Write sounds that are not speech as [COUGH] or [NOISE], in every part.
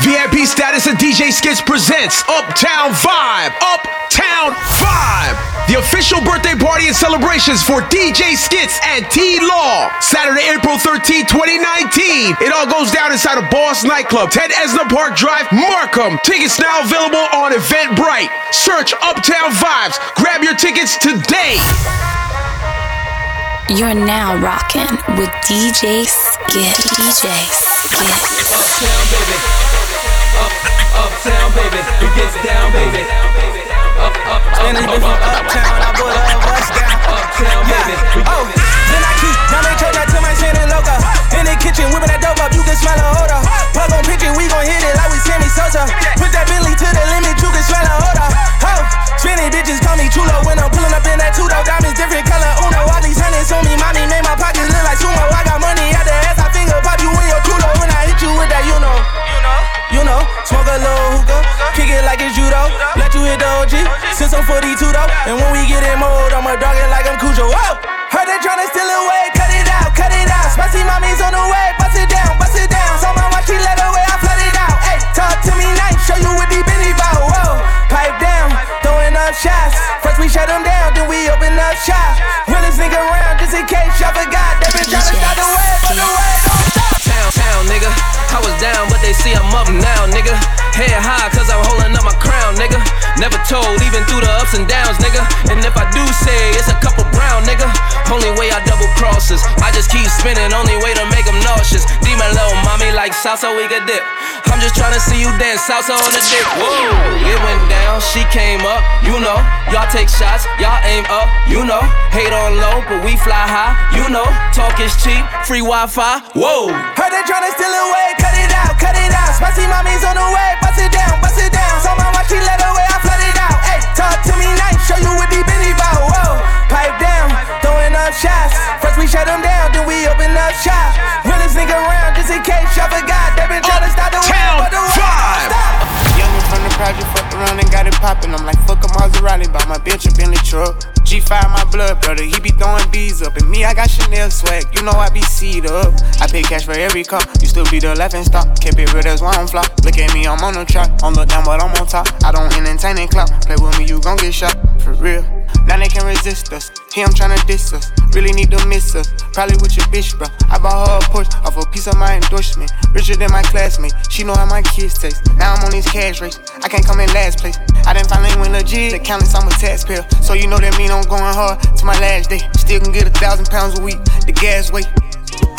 VIP status of DJ Skitz presents Uptown Vibe. Uptown Vibe. The official birthday party and celebrations for DJ Skitz and T Law. Saturday, April 13, 2019. It all goes down inside of Boss nightclub, 10 Esna Park Drive, Markham. Tickets now available on Eventbrite. Search Uptown Vibes. Grab your tickets today. You're now rocking with DJ Skit. DJ Skit. Uptown, baby. Up, uptown, baby. It gets down, baby. Up, up, up, Anything from uptown, I put a bus down. uptown, baby. Oh, then I keep now they charge that to my chin and loca. In the kitchen, whipping that dope up, you can smell a odor. Plug on pitching, we gon' hit it like we Sammy Sosa. Put that Bentley to the limit, you can smell a odor. Oh, spinning bitches call me chulo when I'm pulling up in that two dog diamonds, different color Uno. All these hundreds on me, mommy made my pockets look like sumo. I got money out the ass, I finger pop you in your culo when I hit you with that, you know. You know, smoke a little hookah, kick it like it's judo. Let you hit the OG, since I'm 42 though. And when we get in mode, I'ma dog it like I'm Cujo. Whoa! Heard they tryna steal away, cut it out, cut it out. Spicy mommy's on the way, bust it down, bust it down. So my watch, she let away, I flood it out. Hey, talk to me nice, show you what these bitches bout. Whoa, pipe down, throwing up shots. First we shut them down, then we open up shop. Realest nigga around, just in case y'all forgot. They been tryna stop down, but they see I'm up now, nigga. Head high, cause I'm holding up my crown, nigga. Never told, even through the ups and downs, nigga. And if I do say it's a couple brown, nigga. Only way I double crosses. I just keep spinning, only way to make them nauseous. Demon little mommy like salsa, we could dip. I'm just trying to see you dance salsa on the dick. Whoa, it went down, she came up, you know. Y'all take shots, y'all aim up, you know. Hate on low, but we fly high, you know. Talk is cheap, free Wi Fi, whoa. Heard they tryna steal away, cut it out, cut it out. Spicy mommy's on the way, bust it down, bust it down. So my watch, she let away, I flood it out. Hey, talk to me nice, show you what these bitches bout. Whoa, pipe down, throwing up shots. First we shut them down, then we open up shop. Realest nigga around, just in case y'all forgot. They been tryna stop the way, Uptown but the way Vibe. don't. Youngin' from the project, fucked around and got it poppin'. I'm like, fuck a Maserati, bought my bitch a Bentley truck. G5 my blood brother, he be throwing bees up. And me, I got Chanel swag, you know I be seed up. I pay cash for every car, you still be the laughing stock. Kept it real, that's why I'm flop. Look at me, I'm on the track. On look down, but I'm on top. I don't entertain and clout. Play with me, you gon' get shot. For real. Now they can't resist us. Here I'm tryna diss us. Really need to miss her. Probably with your bitch, bro. I bought her a Porsche off a piece of my endorsement. Richer than my classmate. She know how my kids taste. Now I'm on these cash race. I can't come in last place. I didn't finally win legit. The countless, I'm a taxpayer. So you know that mean I'm going hard to my last day. Still can get a thousand pounds a week. The gas weight.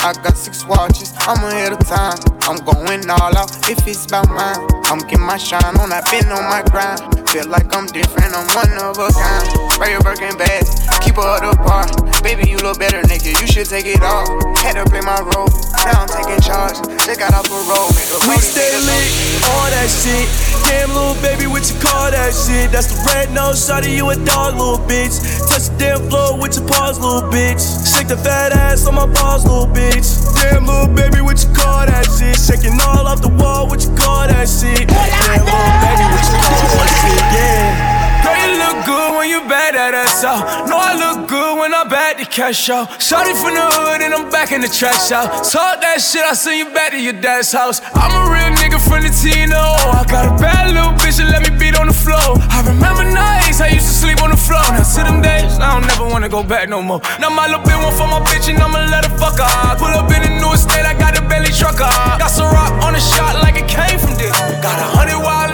I got six watches, I'm ahead of time. I'm going all out if it's about mine. I'm getting my shine on, I've been on my grind. Feel like I'm different, I'm one of a kind. Spray your Birkin bag, keep her the bar. Baby, you look better naked, you should take it off. Had to play my role, now I'm taking charge. Just got off a roll, make the We stay lit, all that shit. Damn, little baby, what you call that shit? That's the red nose shot you a dog, little bitch. Touch the damn floor with your paws, little bitch. Shake the fat ass on my balls, little bitch. Damn, little baby, what you call that shit? Shaking all off the wall, what you call that shit? Damn, little baby, what you call that shit? Yeah. Good when you back at ass out. Know I look good when I'm back the cash out. Shorty from the hood and I'm back in the trash out. Talk that shit, I send you back to your dad's house. I'm a real nigga from the Tino. I got a bad little bitch that let me beat on the floor. I remember nights I used to sleep on the floor. Now to them days, I don't never wanna go back no more. Now my little bit one for my bitch and I'ma let her fuck her. Pull up in the new estate, I got a belly trucker. Got some rock on the shot like it came from this. Got a hundred wild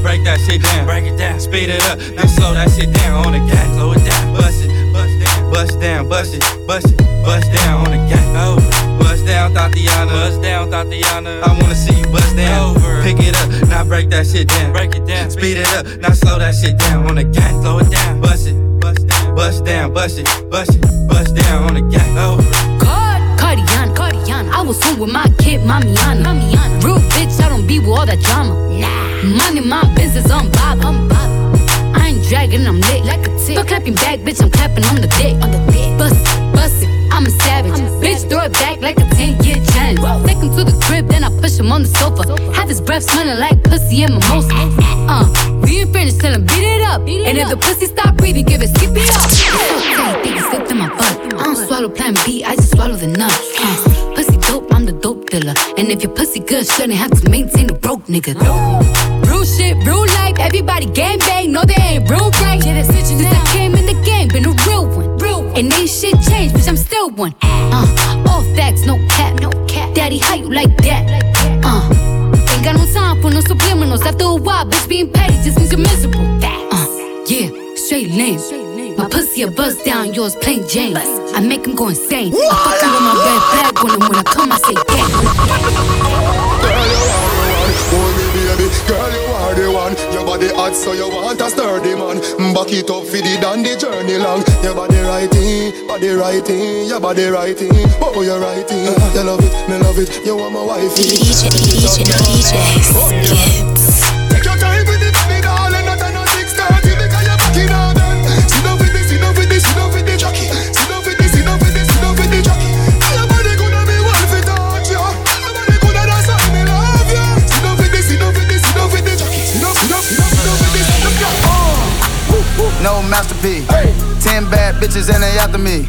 Break that shit down. Break it down, speed it up, then slow that shit down on the gas. Slow it down, bust it, bust down, bust down, bust it, bust it, bust down on the gas. Over, bust down down, Tatiana. Bust down, Tatiana. I wanna see you bust down. Over. Pick it up, now break that shit down. Break it down. Speed it up, now slow that shit down. On the gang, slow it down. Bust it, bust down, bust down, bust it, bust it, bust down. On the gang, over. God, Cardiana, Cardiana. I was home with my kid, Mamiana. Mamiana. Real bitch, I don't be with all that drama. Nah. Money, my business, I'm Bob. I'm Bob. I ain't dragging, I'm lit like a tick. Stop clapping back, bitch, I'm clapping on the dick. On the dick. Bust it, bust it. I'm a savage. I'm Bitch, throw it back like a 10 year challenge. Take him to the crib, then I push him on the sofa. Have his breath smelling like pussy and mimosa. [LAUGHS] Uh, we ain't finished, tell him beat it up. and if the pussy stop breathing, give it skip it up. Think he slipped in my butt. I don't swallow plan B, I just swallow the nut. Uh, pussy dope, I'm the dope And if your pussy good, shouldn't have to maintain a broke nigga. Real shit, real life, everybody gang bang, no they ain't real right. Yeah, Since I came in the game, been a real one. Real one. And ain't shit changed, bitch, I'm still one. Uh, all facts, no cap, no cap. Daddy, how you like that? Uh, ain't got no time for no subliminals. After a while, bitch, being petty just means you're miserable. Uh, yeah, straight lane. My pussy a buzz down, yours plain Jane. I make him go insane. I fuck with my red flag when, I- when I come, I say gang. Girl, you are the one. Oh, baby, girl, you are the one. Your body hot, so you want a sturdy man. Back it up for the down the journey long. Your body righty, body righty, your body righty. Oh, you're righty. You love it, me love it. You want my wifey. DJ, DJ, DJ No masterpiece. Ten bad bitches and they after me.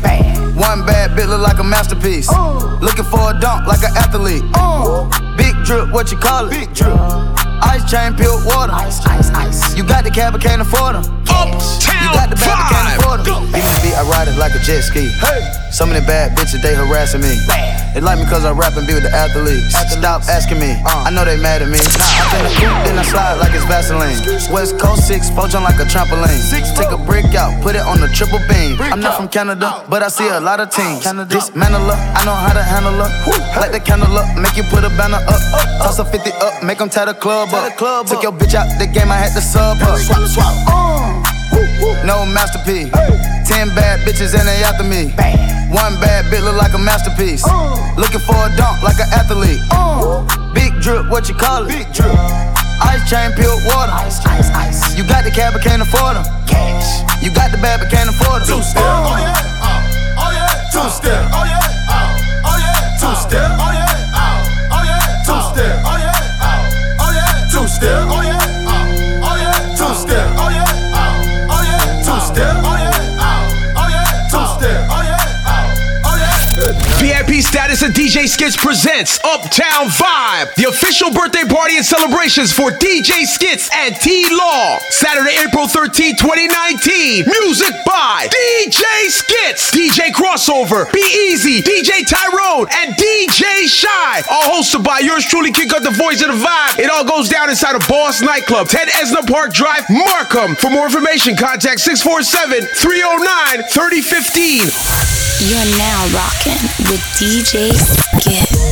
One bad bitch look like a masterpiece. Looking for a dunk like an athlete. Big drip, what you call it? Big drip. Uh, ice chain, pure water. Ice, ice, ice. You got the cab, but can't afford them. You got the bag, can't afford them. The beat, I ride it like a jet ski. Some of the bad bitches, they harassing me. They like me cause I rap and be with the athletes. Stop asking me, I know they mad at me. I been a coupe, then I slide like it's Vaseline. West Coast 6, four jump like a trampoline. Take a brick out, put it on the triple beam. I'm not from Canada, but I see a lot of teams. Dismantle her, I know how to handle her. Light the candle up, make you put a banner up. Toss a 50 up, make them tie the club up. Took your bitch out the game, I had to sub her. Uh. No masterpiece. Ten bad bitches and they after me. One bad bitch look like a masterpiece. Looking for a dunk like an athlete. Big drip, what you call it? Big drip. Ice chain, pure water. Ice, ice, ice. You got the cab, but can't afford them. Cash. You got the bag, but can't afford them. Two step, oh yeah, oh, oh yeah. Two step, oh yeah, oh, oh yeah. Two step, oh yeah, oh, oh yeah. Two step, oh yeah, oh, oh yeah. Two step, oh yeah, status of DJ Skitz presents Uptown Vibe, the official birthday party and celebrations for DJ Skitz and T Law. Saturday, April 13, 2019. Music by DJ Skitz, DJ Crossover, Be Easy, DJ Tyrone, and DJ Shy. All hosted by yours truly, Kidkut the Voice of the Vibe. It all goes down inside of Boss Nightclub, 10 Esna Park Drive, Markham. For more information, contact 647 309 3015. You're now rocking with DJ Skitz.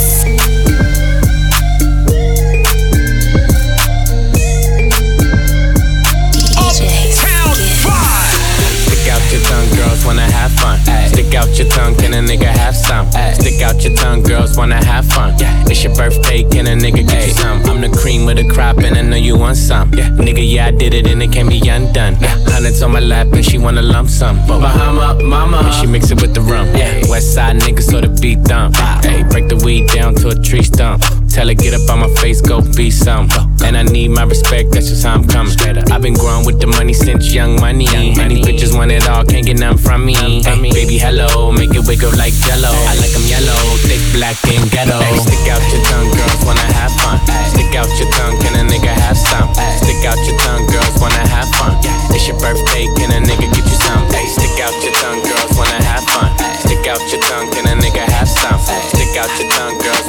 Wanna. Stick out your tongue, can a nigga have some? Stick out your tongue, girls wanna have fun. It's your birthday, can a nigga get you some? I'm the cream with the crop, and I know you want some. Nigga, yeah, I did it, and it can't be undone. Hundreds on my lap, and she wanna lump sum. Bahama, mama, and she mix it with the rum. Yeah. West side niggas, so the beat thump. Hey, break the weed down to a tree stump. Tell her, get up on my face, go be some. And I need my respect, that's just how I'm coming. I've been growing with the money since young money. Many bitches want it all, can't get nothing from me. Hey, baby, hello, make it wiggle like jello. I like 'em yellow, thick, black, and ghetto. Hey, stick out your tongue, girls wanna have fun. Stick out your tongue, can a nigga have some? Stick out your tongue, girls wanna have fun. It's your birthday, can a nigga get you some? Hey, stick out your tongue, girls wanna have fun. Stick out your tongue, can a nigga have some? Stick out your tongue, girls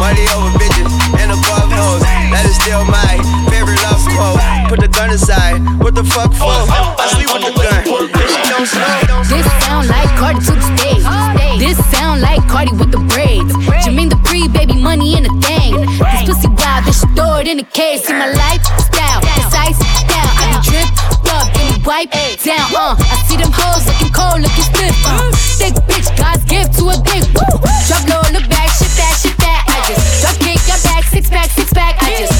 Money over bitches and above hoes. That is still my favorite love quote. Put the gun aside. What the fuck for? I sleep with the gun. This sound like Cardi to the stage. This sound like Cardi with the braids. Jermaine the pre baby money in a thing. This pussy wild, then she throw it in a case. See my lifestyle, it's ice down. I be drip, rub, then we wipe down. Uh, I see them hoes looking cold, looking stiff. Uh, thick bitch, God's gift to a dick. Drop low, look back, shit pack, six pack. I just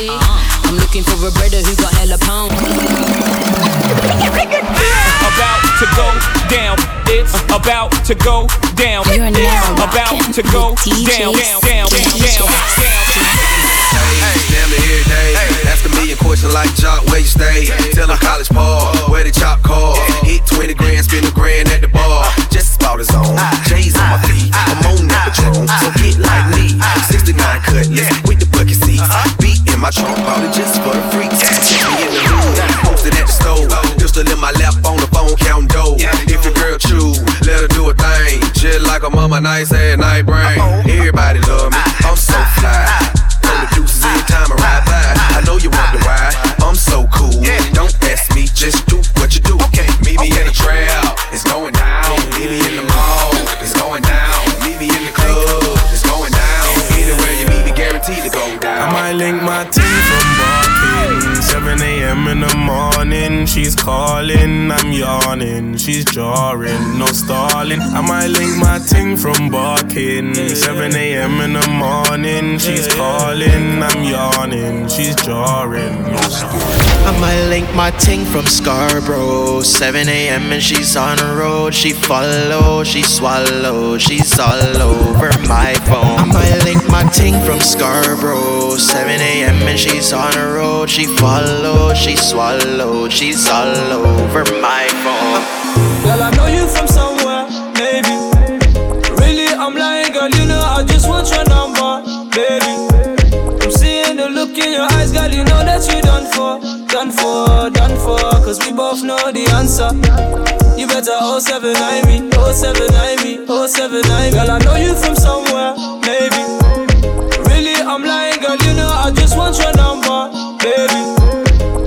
kind dusty. I'm looking for a brother who got hella pound. about to go down. It's about to go down. You're It's now about to go down, down, down, down, down, Damn it every day. Ask a million questions like Jock, where you stay? Tell them college ball, where the chop call. Hit 20 grand, spend a grand at the bar. Just about his own. J's on my feet. I'm on that Patron, so get like me. 69 cutlass with my trunk, bought it just for the freaks. Check me in the hood, posted at the stove. Pistol in my lap on the phone, counting dough. If your girl chew, let her do a thing. Just like a mama, nice ass night brain. Everybody love me, I'm so fly. Throw the deuces every time I ride by. I know you wonder why I'm so cool. Don't ask me, just She's jarring, no stalling. I might link my ting from barking. 7 a.m. in the morning, she's calling, I'm yawning. She's jarring, no stalling. I might link my ting from Scarborough. 7 a.m. and she's on the road. She follow, she swallow, she's all over my phone. I might link my ting from Scarborough. 7 a.m. and she's on the road. She follow, she swallow, she's all over my phone. Girl, I know you from somewhere, maybe. Really, I'm lying, girl. You know I just want your number, baby. I'm seeing the look in your eyes, girl. You know that you done for, done for, done for. Cause we both know the answer. You better 079 me, 079 me, 079 Girl, I know you from somewhere, maybe. Really, I'm lying, girl. You know I just want your number, baby.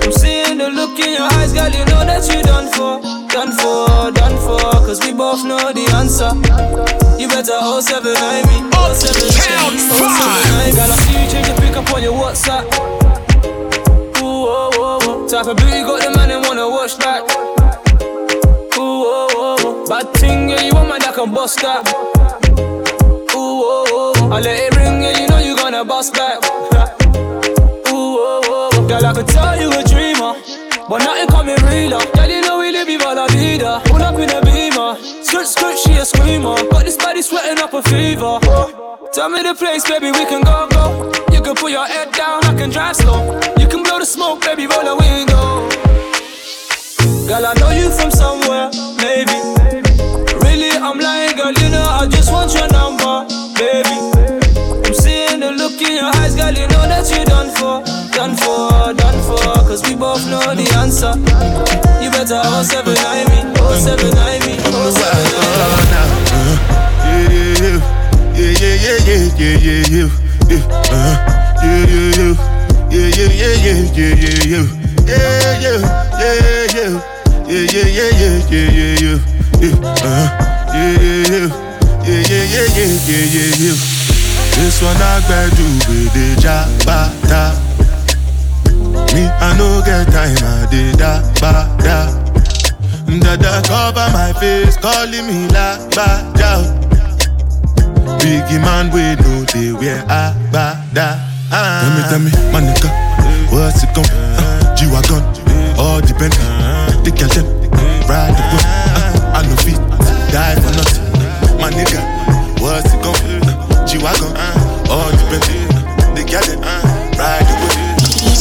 I'm seeing the look in your eyes, girl. You know that you done for, done for, done for. Cause we both know the answer. You better 079 me, 079 079 Girl, I see you change your pick up on your WhatsApp. Ooh, oh, oh, oh. Type of beauty got the man and wanna watch back. Ooh, oh, oh, oh. Bad thing, yeah, you want my that can bust that. Ooh, oh, oh, oh. I let it ring, yeah, you know you gonna bust back. [LAUGHS] Ooh, oh, oh. oh. Girl, I could tell you a dreamer. But nothing coming realer. Girl, you vida. Pull up in a beamer. Skirt, skirt, she a screamer. Got this body sweating up a fever. Tell me the place, baby, we can go, go. You can put your head down, I can drive slow. You can blow the smoke, baby, roll the window. Girl, I know you from somewhere, maybe. Really, I'm lying, girl, you know I just want your number, baby. That you done for, done for, done for. Cause we both know the answer. You better all seven nine me, all seven nine me, all seven nine me. Yeah, yeah, yeah, yeah, yeah, yeah, yeah, yeah, uh, yeah, yeah, yeah, yeah, yeah, yeah, yeah, yeah, yeah, yeah, yeah, yeah, yeah, yeah, yeah, yeah, yeah, yeah, uh, yeah, yeah, yeah, yeah, yeah, yeah, yeah, yeah, yeah. This one I do with the jabata. Me, I no get time, I did da ba da. Dada cover my face, calling me la ba da. Biggie man, we know they wear a ba da. Tell me, tell me, my nigga, what's it gon' uh, G-Wagon, all depend The girl them, ride the whip uh, I no fit, die for nothing My nigga,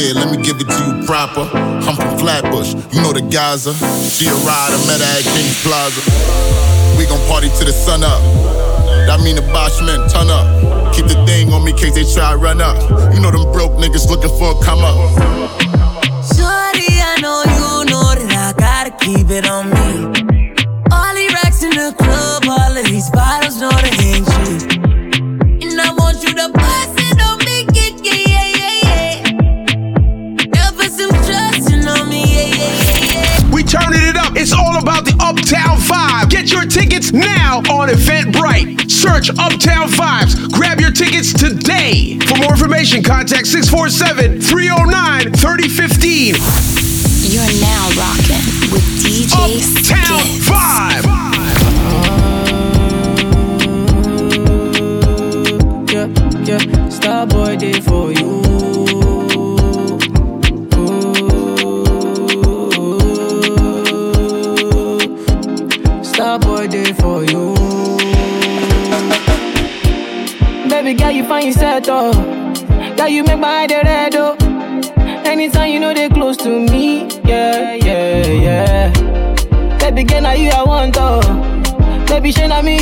here, let me give it to you proper. I'm from Flatbush, you know the Gaza. She a rider, met her at King's Plaza. We gon' party till the sun up. That mean the Boschman, turn up. Keep the thing on me case they try to run up. You know them broke niggas looking for a come up. Shorty, I know you know that I gotta keep it on me. All the racks in the club, all of these bottles know they Search Uptown Vibes. Grab your tickets today. For more information, contact 647 309 3015. Michel Ami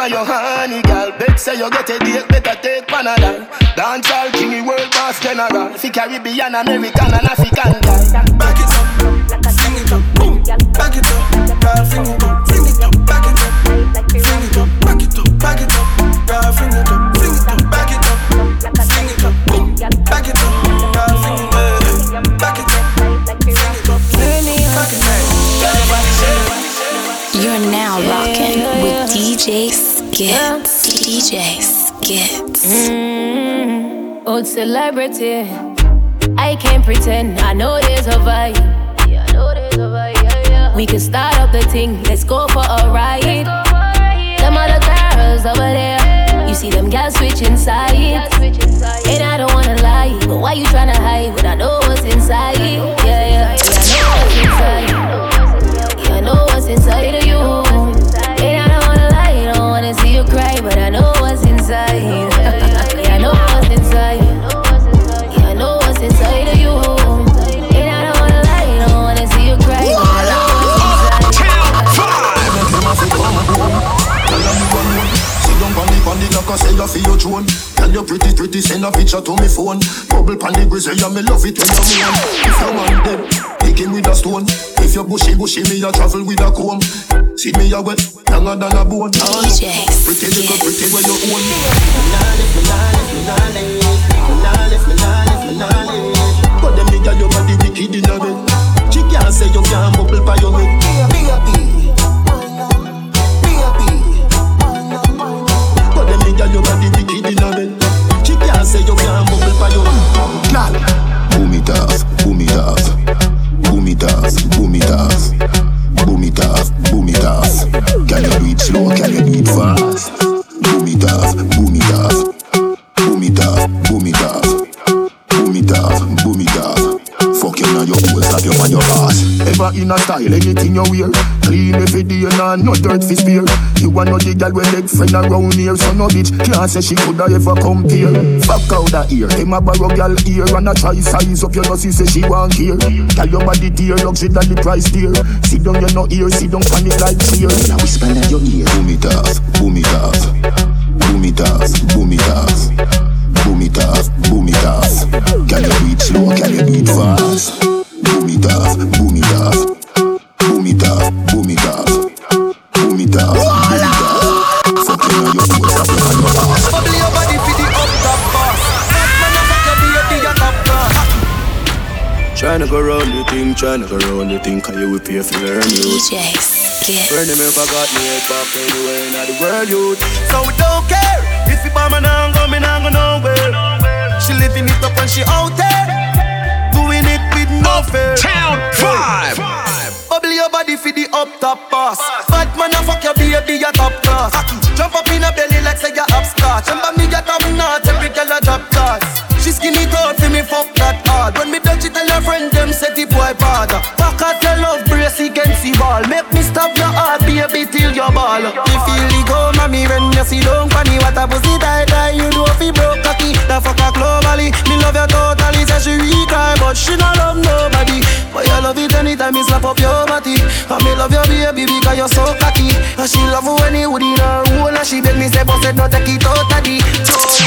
for your honey, girl. Bet say you get a date, better take Panadol. Dance all kingy world boss general. Fi Caribbean, American, and African, girl. Back it up, sing it up, boom. Back it up, girl, sing it up, sing it up, back celebrity. I can't pretend. I know there's a vibe. Yeah, I know there's a vibe. Yeah, yeah. We can start up the thing. Let's go for a ride. Them other girls over there. You see them girls switching sides. And I don't wanna lie. But why you tryna hide when I know what's inside? Yeah, yeah. Yeah, I know what's inside. Yeah, I know what's inside of you. And I don't wanna lie. Don't wanna see you cry. But I know what's inside. Locker, say you feel your drone. Tell you pretty pretty, send a picture to me phone. Bubble pan the grizzly, yeah me love it when you moan. If your man dead, pick him with a stone. If you bushy bushy, me a travel with a comb. See me a wet, longer than a bone. Pretty little pretty where you own. But them nigga your body wicked in a bed. She can't say you can't bubble by your head. But them nigga your body wicked in a bed. She can't say you can't bubble by your. Nah. Boom it off, boom it off, boom it off, boom it off, boom it off, boom it off. Can you do it slow? Can you do it fast? Boom it off, boom it off, boom it off, boom it off, boom it off, boom it off. Fuck you now, your whole slap you on your ass. Ever in a style, anything you wear Clean every day, nah, no dirt fi spear You a know the gal with leg friend around here So no bitch can't say she coulda ever compare Fuck out that ear, them a borrow gal ear And a try size up your nose, say she want here Tell your body dear, luxury than the price dear Sit down, you no ear, sit down, panic like fear Now whisper in your ear Boom it off, boom it off, boom it off, boom it off, boom it off, boom it off. Can you do it slow? Can you do it fast? Boom it off, boom it off, Tryna go round the thing, tryna go round the thing, cause you will pay for learn you. DJ Skitz. Burn them if I got me head back anywhere in the world, youth. So we don't care if you bomb and I'm going, I'm going nowhere. She living it up and she out there, doing it with no fear. Uptown vibe. Bubble your body for the up top boss. Bad man, I fuck your baby, your top class. Jump up in her belly like say you're upscotch. Remember me get up not every girl a drop class. She skinny tall for me fuck that hard. When me touch it, tell her friend them set the boy bad. Back at your love brace against the ball. Make me stop your heart, baby, till your ball. You feel it go, mommy, when you see don't funny. What a pussy tight, tight, you know you broke cocky. The fuck her globally, me love you totally. Say she cry, but she not love nobody. But you love it anytime me slap up your body. And me love your baby because you're so cocky. And she love you when you in her hole. And she beg me say, boss no take it out the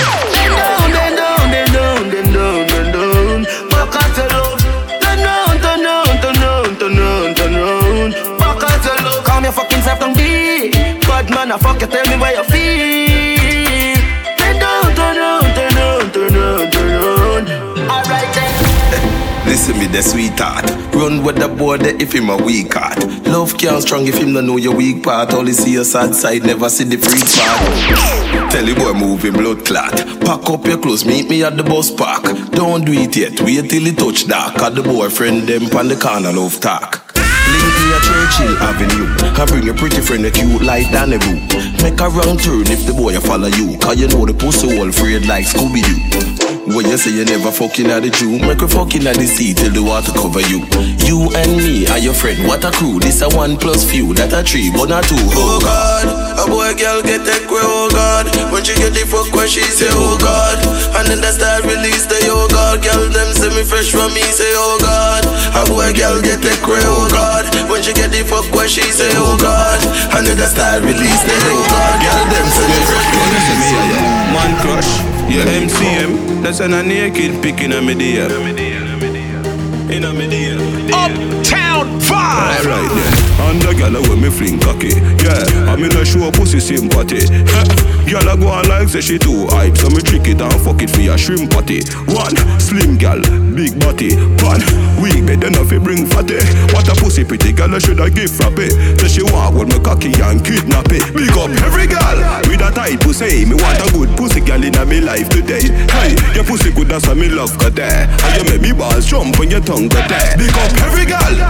down, bend down, bend down, bend down, bend down. Fucking self down deep. Bad man, I fuck you, tell me where you feel. Bend down, turn round, turn round, turn round, turn round. Alright then. [LAUGHS] Listen me, the sweetheart. Run with the boy if him a weak heart. Love can't strong if him no know your weak part. Only see your sad side, never see the freak part. Tell the boy move him blood clot. Pack up your clothes, meet me at the bus park. Don't do it yet, wait till it touch dark. Cause the boyfriend them pan the corner love talk. Chill avenue. I bring your pretty friend a cute like Danny Make a round turn if the boy follow you. Cause you know the pussy all afraid like Scooby Doo. When you say you never fucking at the Jew, make a fucking at the sea till the water cover you. You and me are your friend, what a crew. This a one plus few, that a three, but not two. Oh God, a boy girl get that queer, oh God. When she get the fuck when she say oh God. And then the start release the oh God. Girl them say me fresh from me, say oh God. A boy girl get that queer, oh God. When she get the fuck when she say oh God. And then the start release the oh God. Girl them say me fresh from me, say oh God. Man crush, yeah MCM. That's an a naked picking a me there. In a me there. Uptown Vibe. Alright then. And the gyal when me fling cocky. Yeah, I mean I show pussy sympathy. gyal a go on like say she too hype, so me trick it and fuck it for your shrimp party. One slim gyal, big body. One weak bed enough fi bring fatty. What a pussy pretty gyal I should I give frappe. Say she walk with me cocky and kidnap it. Big up every gyal with a tight pussy. Me want a good pussy gyal inna me life today. Hey, your pussy good why me love got there. And you make me balls jump when your tongue got there. Big up every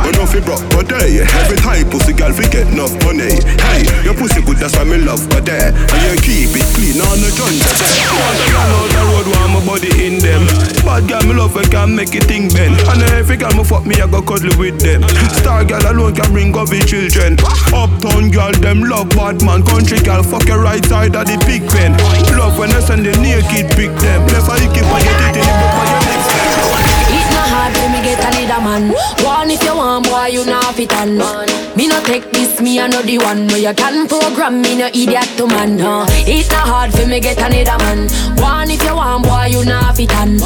when no fi broke but day. Every time pussy girl fi get enough money. Hey, your pussy good, that's why me love got there. And you keep it clean on the joint. Want a girl out the road, want my body in them. Bad girl me love, I can make it thing bend. And every girl me fuck me, I go cuddle with them. Star girl alone can bring up the children. Uptown girl, them love bad man. Country girl, fuck your right side of the big pen. Love when I send the naked pick them. Left I keep on your titty, hard for me get a leader man. One if you want, boy, you not fit on. Me no take this, me I know the one where you can program me, no idiot to man. No. It's not hard for me get a leader man. One if you want, boy, you not fit on.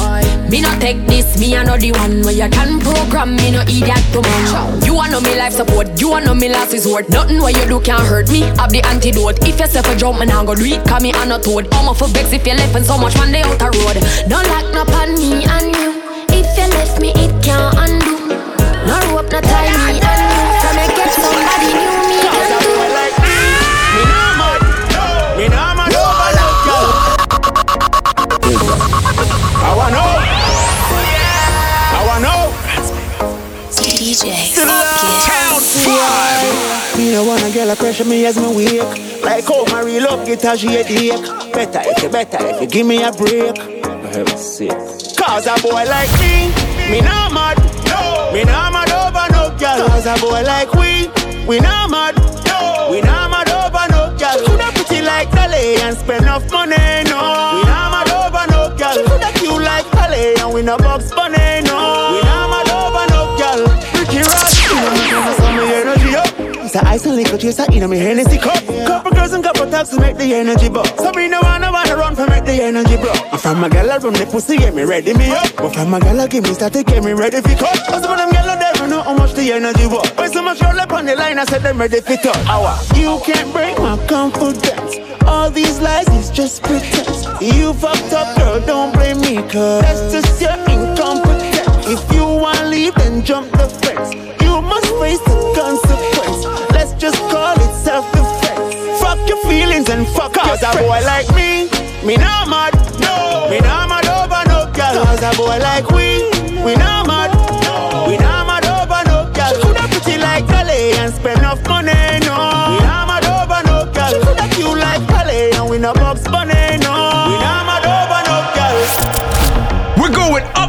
Me no take this, me I know the one where you can program me, no idiot to man. You want know me life support, you want know me last resort. Nothing what you do can't hurt me. I've the antidote. If you say for jump, man, I go do it. Call me on a toad. I'm for vex if you left and so much man they out the road. Don't lock no on me and you. If you left me, it can't undo. No rope, no tie me and you. From me get somebody new, me can do. Me nah mad, me nah mad over no girl. I wanna know, I wanna know. DJ Town five. Me no wanna girl a pressure me as me wake. Like how my real love get a shade ache. Better if you better if you give me a break. For heaven's sake. Cause a boy like me, me not mad. No. Me not mad over no girl. Cause a boy like we, we not mad. No. We not mad over no girl. Coulda pretty like Dolly and spend enough money. No. We not mad over no girl. Coulda cute like Holly and we no box bunny. No. We not up. It's a ice and liquor chaser in me Hennessy cup. Couple girls and couple tags to make the energy bump. So me no wanna wanna run for make the energy bro. And from my gal I run the pussy get me ready me up. But from my gal I give me start to get me ready for cut. Cause some of them gal never know how much the energy was. When so much roll up on the line I said them ready for touch. Hour. You can't break my confidence. All these lies is just pretense. You fucked up girl don't blame me cause that's just your incompetence. If you wanna leave then jump the fence. You must face the consequence. Just call it self-defense. Fuck your feelings and fuck Cause a boy like me, me not mad. No. Me not mad over no girl. Cause a boy like we, we not mad. No. We not mad over no girl. She coulda pretty like Dolly and spend enough money. No. We not mad over no girl. She coulda cute like Holly and we no box bunny. No.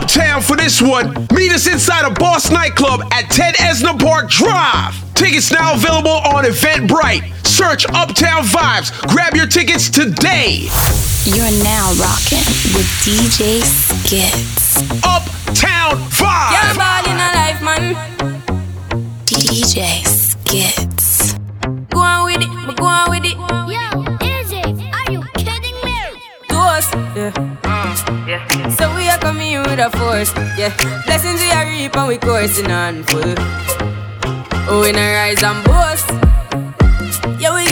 Going uptown for this one. Meet us inside a Boss nightclub at Ted Esna Park Drive. Tickets now available on Eventbrite. Search Uptown Vibes. Grab your tickets today. You're now rocking with DJ Skitz. Uptown Vibe. You're ball in a life, man. DJ Skitz. Go on with it, but go on with it. Yo, Izzy, are you kidding me? To us, yeah. Yeah. So we are coming in with a force, yeah. Blessings we are reap and we coursing on full. Oh, we not rise and boast. Yeah, we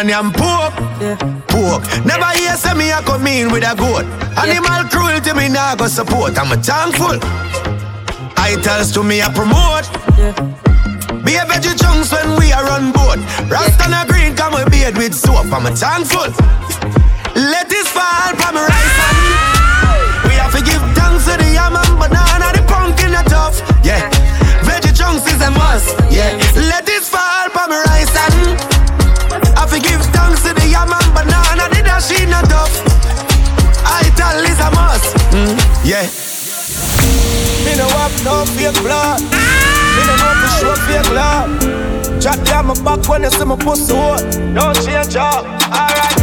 and yam pork. Pork. Never hear say me a come in with a goat. Animal cruelty me nah go support. I'm a thankful. Titles to me I promote. Be a veggie chunks when we are on board. Rasta and a green come with beard with soap. I'm a thankful. Let this fall from my rice and we have to give thanks to the yam and banana, the pumpkin the tough. Yeah, veggie chunks is a must. Yeah, let this fall from my rice and dashi not tough. I tell is a must. Mm, yeah. Me no have no fake blood. Me no know for sure fake love. Chat down my back when you see my pussy hot. Don't change up. Alright.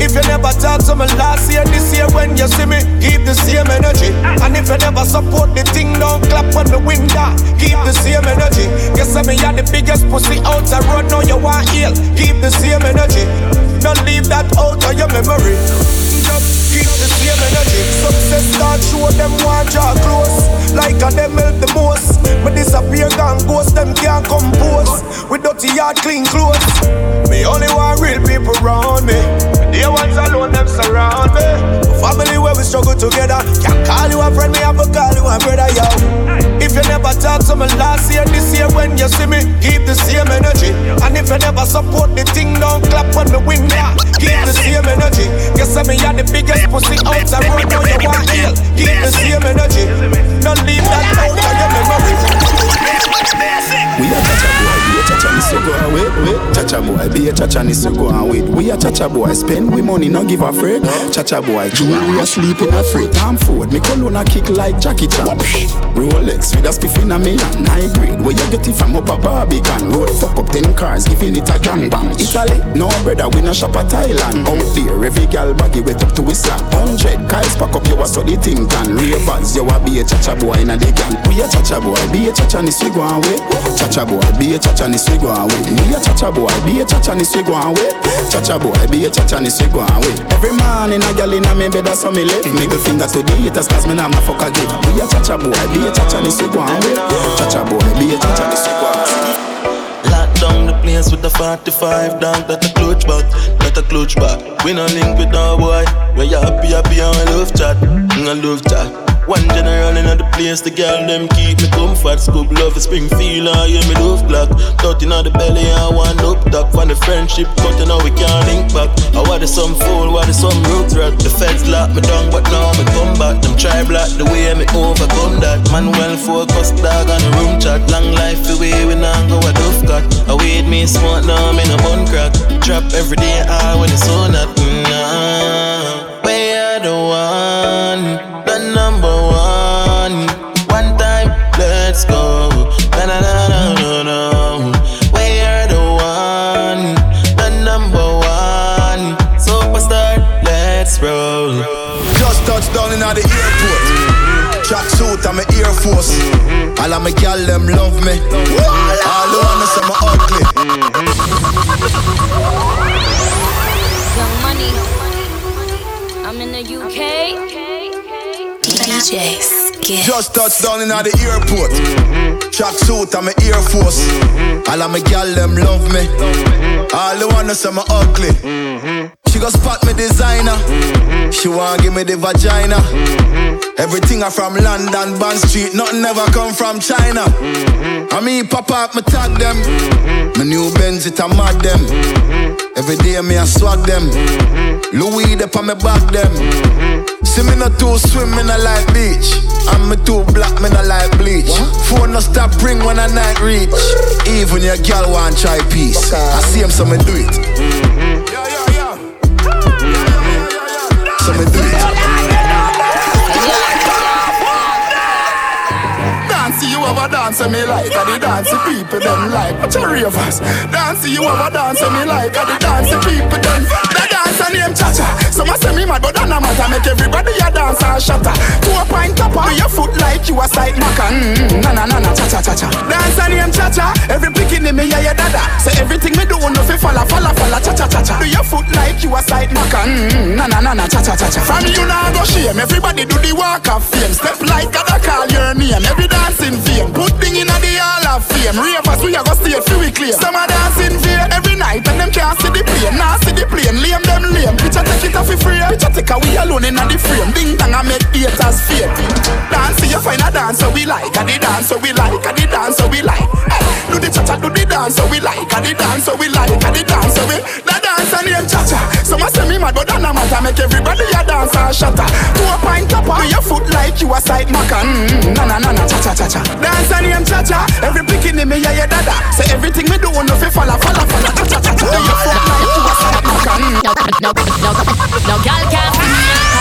If you never talk to me last year, this year when you see me, keep the same energy. And if you never support the thing, don't clap when the wing down. Keep the same energy. Guess I me are the biggest pussy out the road. Now you want heal. Keep the same energy. Don't leave that out of your memory. Just keep the same energy. Success start show them want draw close. Like a them help the most. But disappear gone ghost, them can't compose. With dirty yard, clean clothes. Me only want real people around me. The ones alone, them surround me. Family where we struggle together. Can't call you a friend, me have to call you a brother, yo. If you never talk to me last year, this year when you see me, keep the same energy. And if you never support the thing, don't clap when the win down. Keep the same energy. Guess I me are the biggest pussy out the road, now you want heal. Keep the same energy. Don't leave that out of your memory. We a chacha boy, be a chacha ni so go away. Chacha boy, be a chacha ni so go away. We a chacha boy, spend we money, no give a freak. Chacha boy, jewel we a sleep in a free time food. Me cologne a kick like Jackie Chan. Rolex with a spiff in a and high grade. Where you get it from up a Barbican. Road fuck up ten cars, giving it a gang bang. Italy, no brother, we no shop at Thailand. Out there, every gal baggy wet up to his slap. Hundred guys pack up, you a the thing can. Ravers, you a be a chacha boy in a the gang. We a chacha boy, be a chacha ni so go away. Chacha boy, be a chacha ni so go away. We a chacha boy, be a chacha ni so go away. Chacha boy, be a chacha ni so go away. Every man in a gal in a me bed that's how me live. Middle finger to the haters cause me nah ma fuck a give. We a chacha boy, be a chacha ni so go away. Chacha boy, be a chacha ni so go away. Lock down the place with the 45 down, that a clutch back, that a clutch back. We no link with no boy. You happy, happy, and I love chat, I love chat. One general in the place, the girl them keep me comfort. Scoop love for Springfield, and yeah, me love black. Thought in the belly, I want up top. From the friendship cut, you know we can't link back. I want some fool, want some roots rat. The feds lock me down, but now me come back. Them try block the way me overcome that. Man well focused, dog on the room chat. Long life the way we now go a duff cut. I wait me smart now, me no bun crack. Trap every day, I when it's on that. Nah, the one, I'm an Air Force. All of my gal them love me. All the ones say me ugly. Mm-hmm. Young Money. I'm in the UK. DJ Skitz. Just touched down in the airport. Track suit, I'm an Air Force. All of my gal them love me. All the ones say me ugly. She go spot me designer. She want give me the vagina. Everything I from London, Bond Street. Nothing ever come from China. I mean, pop up, me tag them. My new Benz, it a mad them. Every day me a swag them. Louis, they on me back them. See me not too swim, me not like beach. And me too black, me not like bleach. Phone no stop ring when I night reach. Even your girl want try peace. I see him, so me do it. Dance you me like And the dance people them like. Watch your ravers Dance you have a dance me like And the dance people them. The dance name Cha-Cha say me mad but that no matter. Make everybody a dance and shatter. To a point top Do your foot like you a sight maca mm, Na na na na cha-cha-cha-cha Dance name Cha-Cha Every picking in me yeah yeah dada. Say everything me do no fi falla falla falla cha-cha-cha-cha Do your foot like you a sight maca mm, Na na na na cha-cha-cha-cha From you now go shame. Everybody do the walk of fame. Step like other call your name. Every dancing fame Put thing in the of fame. Ravers, we a go stay for we clear. Some a dancing vain every night and them can't see the plane. Nah see the plane, lame them lame. Picture take it off for free. Picture take a we alone in the frame. Ding dong I make haters fade. Dance, you find a dance so we like, and the dance so we like, and the dance so we like. Do the cha cha, do the dance so we like, and the dance so we like, and the dance so we. The dance and name cha cha. Some a say me mad, but that no matter. Make everybody a dance and shatter. Two a pint topper, do your foot like you a side maca. Mm, na na na na cha cha cha cha. Dance and name cha cha. Every bikini me yeah yeah dada. Say everything me do no fi follow follow follow cha cha cha cha. Do your foot like you a side maca. Mm. No, no, no, no, girl can't see me a cause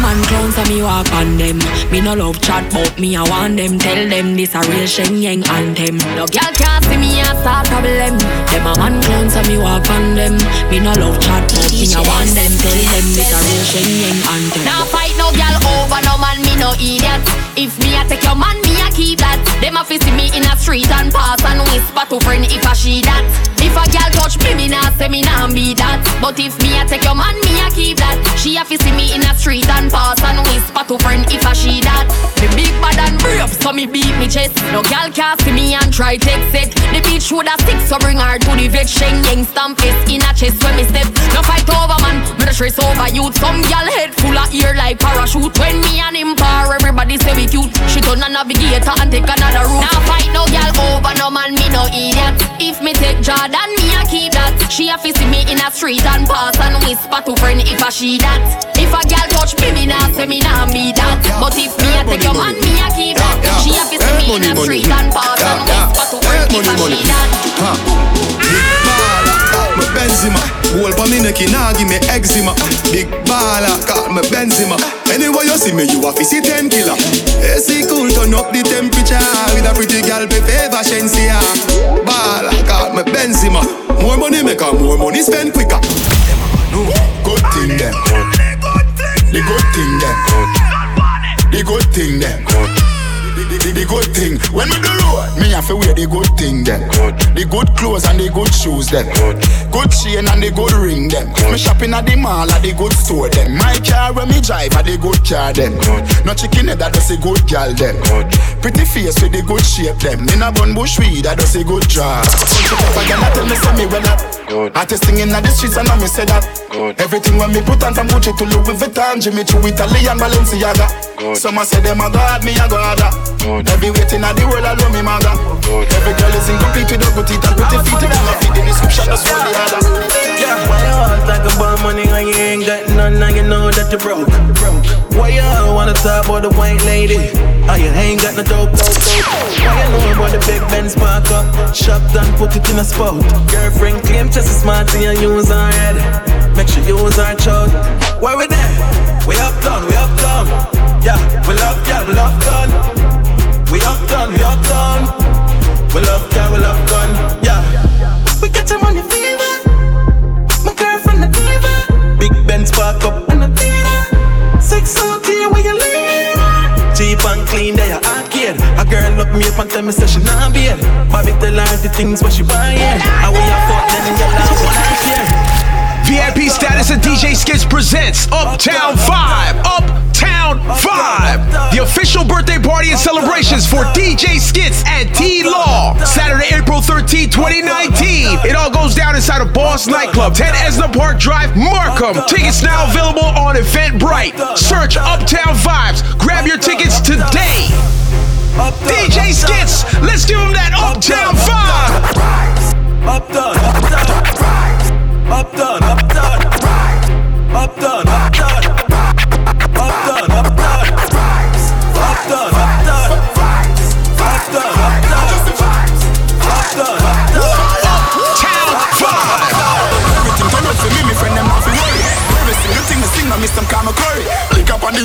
man clowns and me walk on them. Me no love chat but me I want them. Tell them this a real Shen Yeng anthem. No girl can't see me a start problem. Them a man clowns and me walk on them. Me no love chat but me I want them. Tell them this a real Shen Yeng anthem. Now fight no girl over no man me no idiot. If me a take your man me a keep that. Them a see me in a street and pass and whisper to friend if a she that. If a girl touch me me nah say me nah be that. But if me a take your man me a keep that. She a see me in a street and pass and whisper to friend if a she that. Me big bad and brave so me beat me chest. No girl can see me and try take it. The bitch woulda stick so bring her to the vet. Shen Yeng stamp it in a chest when me step. No fight over man, me no stress over youth. Some girl head full of ear like parachute. When me and him par, everybody say we cute. She turn a navigator and take another route. Now fight no girl over no man, me no idiot. If me take Jordan, me a keep that. She a fi see me in a street and pass and whisper to friend if a she that. If a girl touch me, me nah say me nah be that. But if me a take your man, me a keep that. She a fi see me in a street and pass and whisper to friend if a she that. Me Benzema, hold for me neck, nah give me eczema. Big baller, call me Benzema. Anyway you see me, you a see ten killer. AC cool, turn up the temperature with a pretty girl, pay favor Shenseea. Baller, call me Benzema. More money make her, more money spend quicker. Good thing them. The good thing them. The good thing them. The, the, the good thing when we do road, me have to wear the good thing then. The good clothes and the good shoes then. Good chain and the good ring them. Me shopping at the mall at the good store then. My car when me drive at the good car then. No chicken head that does a good girl then. Pretty face with the good shape them. In a bun bush weed that does a good job. Country pepper girl tell me say me well up. Artist singing at the streets and I me say that. Good. Everything when me put on from Gucci to Louis Vuitton, Jimmy Choo, Italy and Balenciaga. Some a say them a god, me a god. Every waiting at the world, I love me maga. Every girl is incomplete with a good teeth and pretty feet. If you fit the description, that's what the other. Yeah. Why you all talk about money when you ain't got none and you know that you broke? Why you all wanna talk about the white lady? Oh, you ain't got no dope, dope, dope. Why you know about the big Benz park up? Shopped and put it in a spot. Girlfriend claim just as smart and you use her head. Make sure you use her child. Why we there? We up done, we up done. Yeah, we love, yeah, we love done. We up done, we up done. We love, yeah, we love gun. Yeah. We got your money fever. Big Benz park up. Six out here where you. Cheap and clean, are. A girl look me up and tell me say she not. Bobby tell her the things what she buy, yeah. And we fuck one I. VIP status of DJ Skitz presents Uptown Vibe. Uptown Vibe. The official birthday party and celebrations for DJ Skitz and T Law. Saturday, April 13, 2019. It all goes down inside of Boss Nightclub, 10 Esna Park Drive, Markham. Tickets now available on Eventbrite. Search Uptown Vibes. Grab your tickets today. DJ Skitz, let's give them that Uptown Vibe. Uptown, uptown. Uptown, uptown. Uptown,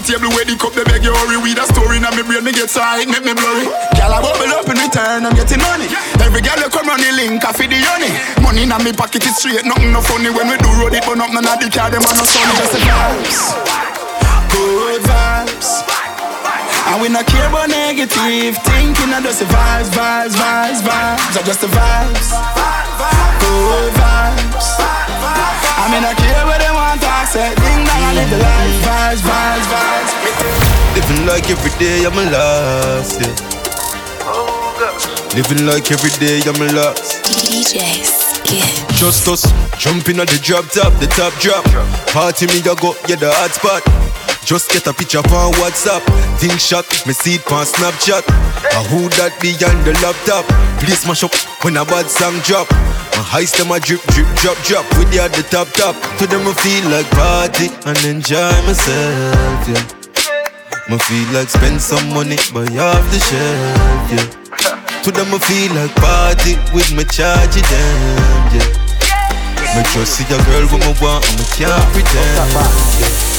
table where the cup they beg you hurry. With a story now me brain me get side, make me blurry. Girl I bubble up in return, I'm getting money. Every girl you come run the link, I feed the honey. Money in me pocket is straight, nothing no funny. When we do road it, burn up none of the car, them on no sunny. Just the vibes, good vibes. And we not care about negative thinking, I just the vibes, vibes, vibes, vibes. I just the vibes, good vibes. I mean, I care what they want to say. Ding dong, I live the life, vibes, vibes, vibes. Living like every day I'm a alive, yeah. Living like every day I'm a lost. DJ Skitz. Just us jumping at the drop top, the top drop. Party me, I go, yeah, the hot spot. Just get a picture on WhatsApp. Think shot, me see it on Snapchat. A who that behind the laptop? Please smash up when a bad song drop. My heist them a drip, drip, drop, drop. With the top, top. To them I feel like party and enjoy myself, yeah. Me feel like spend some money, buy off the shelf, yeah. To them I feel like party with me charge them, yeah. Me just see a girl who me want and me can't pretend.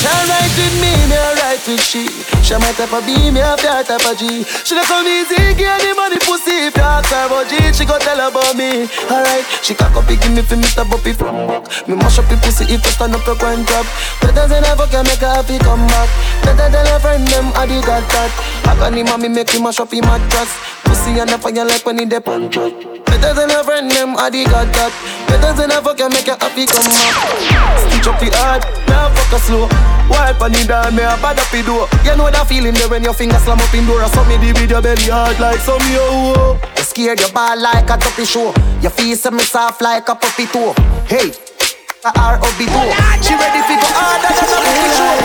She right with me, me right with she. She my type of B, me have that type of G. She don't come easy, give the money pussy. If you ask her about G, she go tell about me. Alright, she cock up, give me for Mr. Buppy from back. Me mash up the pussy if you stand up, you grind drop. Better than ever can make her happy come back. Better than a friend, them I did got that. I can him me make him mash up him mattress. Pussy and the fire like when he dip on. Better than a friend, them I did got that. Better than ever can make her happy come back. Stitch up the heart, now fuck her slow. Wipe on the down, me a bad up the door. You know that feeling there when your finger slam up in door. I saw me the your belly hard like some yo. You scared your ball like a tuppy show. Your face me soft like a puppy toe. Hey, a R.O.B. door. She ready for go harder than a puppy show.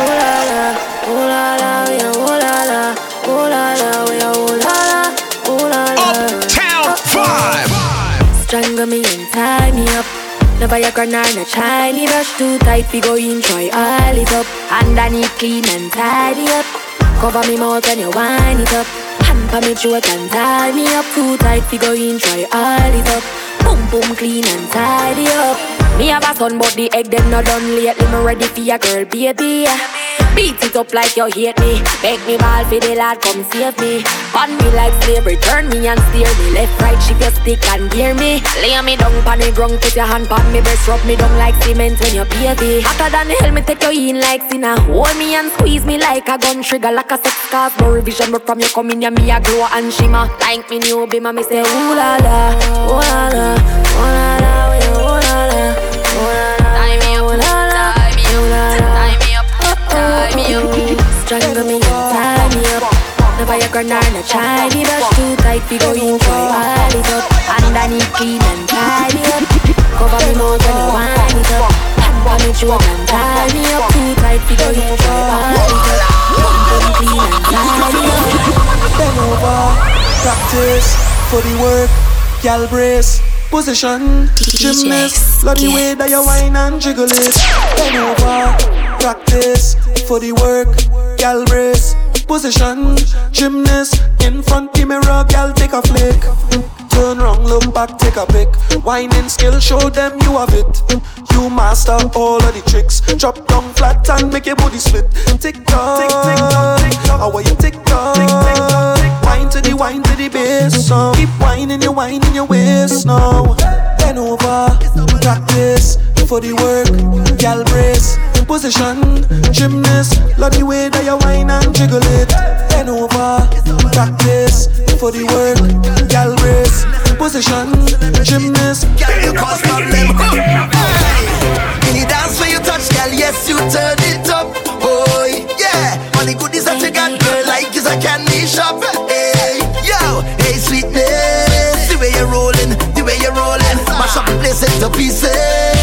Ooh la la, ooh la la, a ooh la la, ooh la a la Strangle me and tie me up. No Viagra nor no shiny brush too tight. We go try all it up. Underneath clean and tidy up. Cover me mouth when you wind it up. Pa me throat and tie me up too tight. We go try all it up. Boom boom clean and tidy up. Me have a son, but the egg them not done lately. Me ready for your girl, baby. Beat it up like you hate me. Make me ball for the lad, come save me. On me like slavery, turn me and steer me. Left, right, shift your stick and gear me. Lay me down pon the ground, put your hand pon me breast, rub me down like cement when you baby. Hotter than hell, me take you in like sinner. Hold me and squeeze me like a gun trigger, like a sex cars. No revision, but from you coming here, me a glow and shimmer. Like me new bima, me say ooh la la, ooh la la, ooh la la, up. Strangle me and tie me up. No Viagra shiny brush too tight. We go try all it up. Underneath clean and tidy up. Cover me mouth you wind it up. Me throat and tie me up too tight. We go try all it up. Clean and tidy up. Bend over, practice for the work, gal brace. Position, gymnast, love the way that you whine and jiggle it. Bend over, practice for the work, gal brace. Position, gymnast, in front the mirror, gal take a flick. Turn round, look back, take a pic. Whining skill, show them you have it. You master all of the tricks. Drop down flat and make your booty split. Tick tock, tick tock, tick tock. How are you tick tock, tick tock, Wine to the wine to the bass. So keep whining your whining your waist now. Bend over, practice for the work, gal brace. Position, gymnast, love the way that you whine and jiggle it. Bend over, practice for the work, gal brace. Position, gymnast. Girl, you cause problem. Any dance where you touch, girl, yes, you turn it up. boy. yeah. All the goodies that you got, girl, like is a candy shop. Hey, yo, hey, sweetness. The way you're rolling, the way you're rolling. Mash up the place into pieces.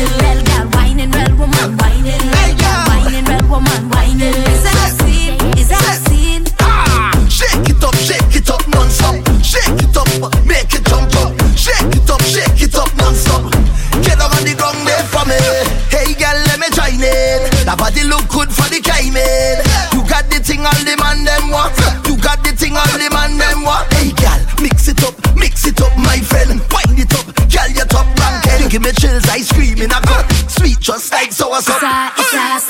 Whining red gal, whining red woman, whining red gal, whining red woman, whining. Is that a scene? Is that a scene? Ah, shake it up, shake it up non-stop. Shake it up, make it jump up. Shake it up, shake it up non-stop. Get up on the ground there for me. Hey girl, let me join in. That body look good for the climbing. You got the thing all the man them want. You got the thing all the man them want. Hey girl, mix it up, mix it up, my friend. Give me chills, ice cream in a cut. Sweet just like so It's a, it's a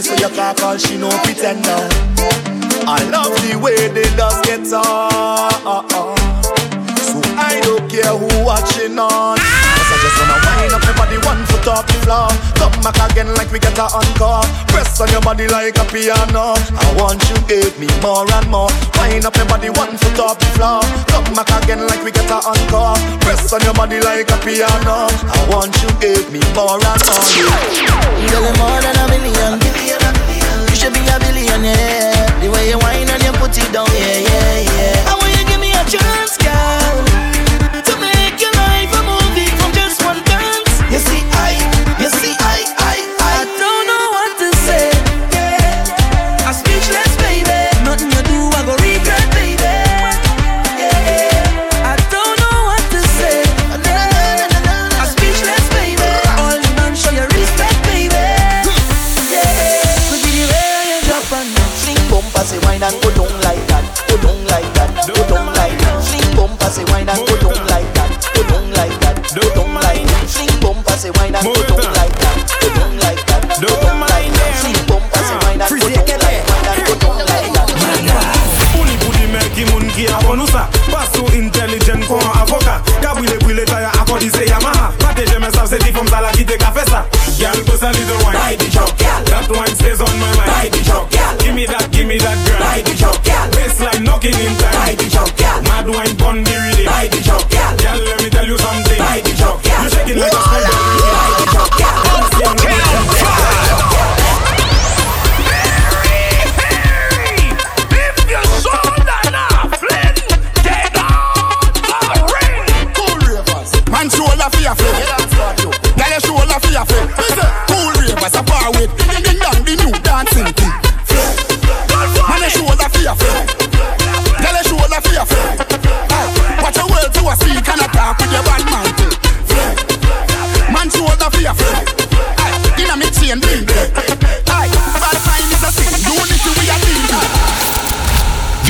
So you can't call she no pretender I love the way they just get on. So I don't care who watching on. Cause I just wanna wind up everybody body one foot the floor Come back again like we get a encore Press on your body like a piano I want you give me more and more Wind up your body one foot off the floor Come back again like we get a encore Press on your body like a piano I want you give me more and more. Girl, you're more than a million. You should be a billionaire. The way you whine and you put it down, yeah, yeah, yeah. I want you give me a chance, girl, a little wine. Buy the truck, girl. That wine stays on my mind. Buy the truck, girl. Give me that, give me that, girl. Buy the truck, girl. Baseline knocking in time. Buy the truck, girl. Mad wine pon the rhythm Buy the truck, girl. Girl, let me tell you something. Buy the truck, girl. You shaking like a for. Aye, Inna me chain. Aye, bad time is a a thing.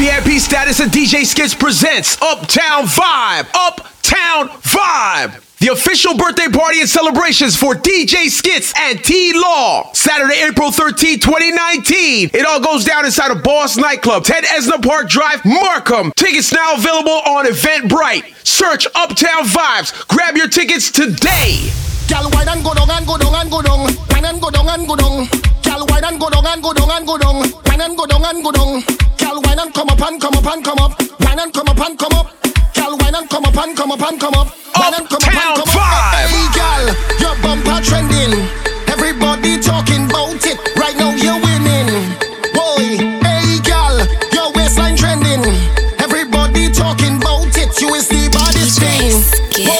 VIP status of DJ Skitz presents Uptown Vibe. Uptown Vibe. The official birthday party and celebrations for DJ Skitz and T Law. Saturday, April 13, 2019. It all goes down inside of Boss nightclub, 10 Esna Park Drive, Markham. Tickets now available on Eventbrite. Search Uptown Vibes. Grab your tickets today. Gal wine and go down and go down and go down. Wine and go down and go down. Gal wine and go down and go down and go down. Wine and go down and go down. Gal wine and come up and come up and come up. Wine and come up and come up. Gal wine and come up and come up and come up. Wine and come up and come up. Hey gal, your bumper trending. Everybody talking about it. Right now you're winning. Boy, hey gal, your waistline trending. Everybody talking about it. You is the baddest thing. Boy,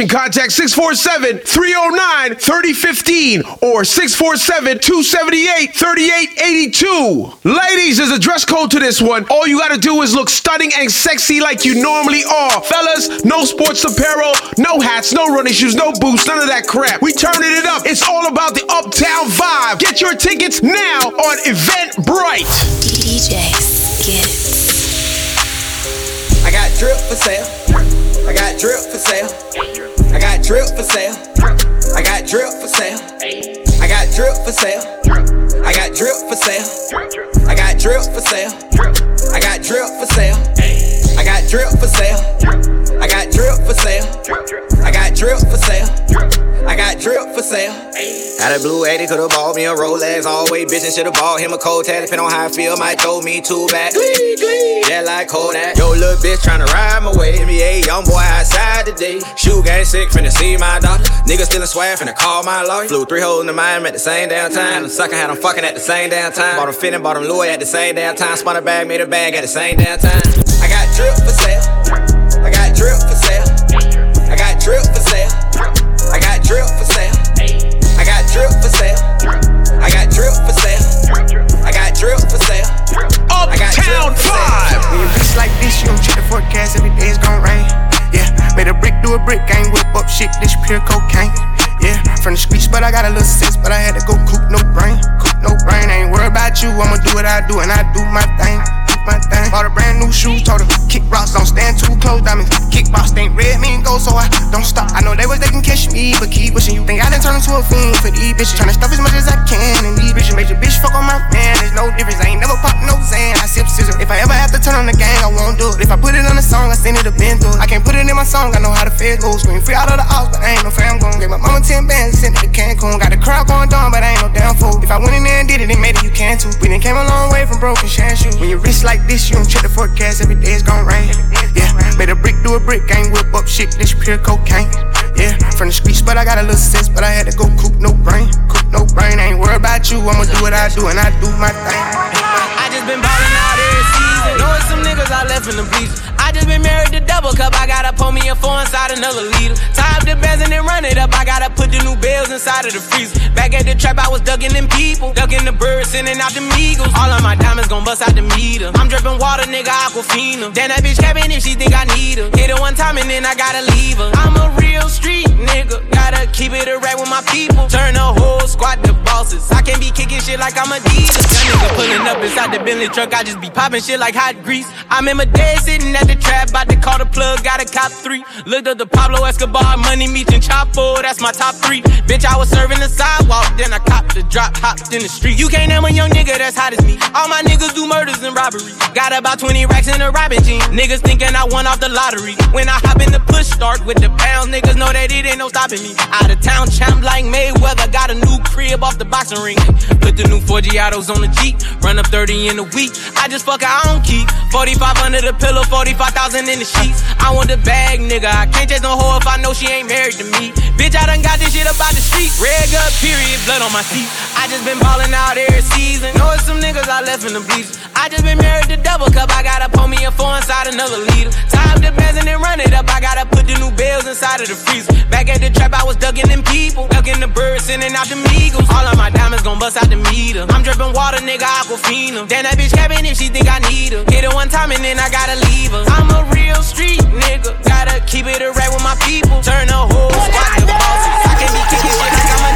more information, contact 647 309 3015 or 647 278 3882. Ladies, there's a dress code to this one. All you gotta do is look stunning and sexy like you normally are. Fellas, no sports apparel, no hats, no running shoes, no boots, none of that crap. We turning it up. It's all about the Uptown Vibe. Get your tickets now on Eventbrite. DJ Skitz. I got drip for sale. I got drip for sale. Drip for sale. I got drip for sale. I got drip for sale. I got drip for sale. I got drip for sale. I got drip for sale. I got drip for sale. I got sale. Had a blue 80, could've bought me a Rolex. Always bitchin' should've bought him a cold tag. Depending on how I feel, might throw me two back. Yeah, like Kodak. Yo, little bitch tryna ride my way. NBA young boy outside today. Shoe game sick, finna see my daughter. Nigga stealing swag, finna call my lawyer. Flew three holes in the mind at the same damn time. The sucker had him fucking at the same damn time. Bought him fitting, bought Louis at the same damn time. Spun a bag, made a bag at the same damn time. I got drip for sale. I got drip for sale. I got drip for sale. I got drip for sale. I got drip for sale. I got drip for sale. I got drip for sale. I got Uptown Vibe. When you bitch like this, you don't check the forecast, every day it's gon' rain. Yeah, made a brick do a brick, ain't whip up shit, this pure cocaine. Yeah, from the streets, but I got a little sense, but I had to go coop no brain. Coop no brain, ain't worried about you, I'ma do what I do, and I do my thing. My thing. Bought a brand new shoes, told her kick rocks, don't stand too close, diamonds. Kickbox ain't red, mean go, so I don't stop. I know they was they can catch me, but keep wishing you think I done turn into a fiend for these bitches. Tryna stuff as much as I can, and these bitches make your bitch fuck on my man. There's no difference, I ain't never pop no Zan. I sip scissor. If I ever have to turn on the gang, I won't do it. If I put it on a song, I send it to Ben. I can't put it in my song, I know how the fed goes. Scream free out of the house, but I ain't no fam gon' Gave my mama 10 bands, sent it to Cancun. Got the crowd going down, but I ain't no damn fool. If I went in there and did it, then made it, you can too. We done came a long way from broken shoes. When you wrist like this, you don't check the forecast, every day it's gon' rain. Yeah, made a brick do a brick, gang whip up shit, this pure cocaine. Yeah, from the streets, but I got a little sense, but I had to go coop no brain. Coop no brain, I ain't worried about you, I'ma do what I do, and I do my thing. I just been ballin' out every season. Knowing some niggas I left in the bleachers. I just been married to double cup. I gotta pour me a four inside another liter. Tie up the bands and then run it up. I gotta put the new bells inside of the freezer. Back at the trap, I was ducking them people. Ducking the birds, sending out the eagles. All of my diamonds gon' bust out the meter. I'm dripping water, nigga, aquafina. Damn, that bitch cabin if she think I need her. Hit her one time and then I gotta leave her. I'm a real street nigga. Gotta keep it a rap with my people. Turn the whole squad to bosses. I can't be kicking shit like I'm Adidas. Young nigga pulling up inside the Bentley truck. I just be popping shit like hot grease. I'm in my day sitting at the trap, about to call the plug, got a cop three. Looked up the Pablo Escobar, money meets and Chapo, that's my top three. Bitch, I was serving the sidewalk, then I copped the drop, hopped in the street. You can't name a young nigga that's hot as me. All my niggas do murders and robbery. Got about 20 racks in a robbing jean. Niggas thinking I won off the lottery. When I hop in the push start with the pounds, niggas know that it ain't no stopping me. Out of town champ like Mayweather, got a new crib off the boxing ring. Put the new Forgiatos on the Jeep, run up 30 in a week. I just fuck I don't keep. 45 under the pillow, 45,000 in the sheets. I want the bag, nigga. I can't chase no hoe if I know she ain't married to me. Bitch, I done got this shit up about the street. Red gut, period, blood on my seat. I just been ballin' out every season. Know it's some niggas I left in the bleachers. I just been married to double cup. I gotta pour me a four inside another leader. Tie up the and then run it up. I gotta put the new bells inside of the freezer. Back at the trap, I was ducking them people. Ducking the birds, sending out the eagles. All of my diamonds gon' bust out the meter. I'm dripping water, nigga, aquafina. Damn, that bitch cabin if she think I need her. Hit her one time and then I gotta leave her. I'm a real street nigga. Gotta keep it a rap with my people. Turn the whole squad to bosses. I can't be kicking shit like I'm a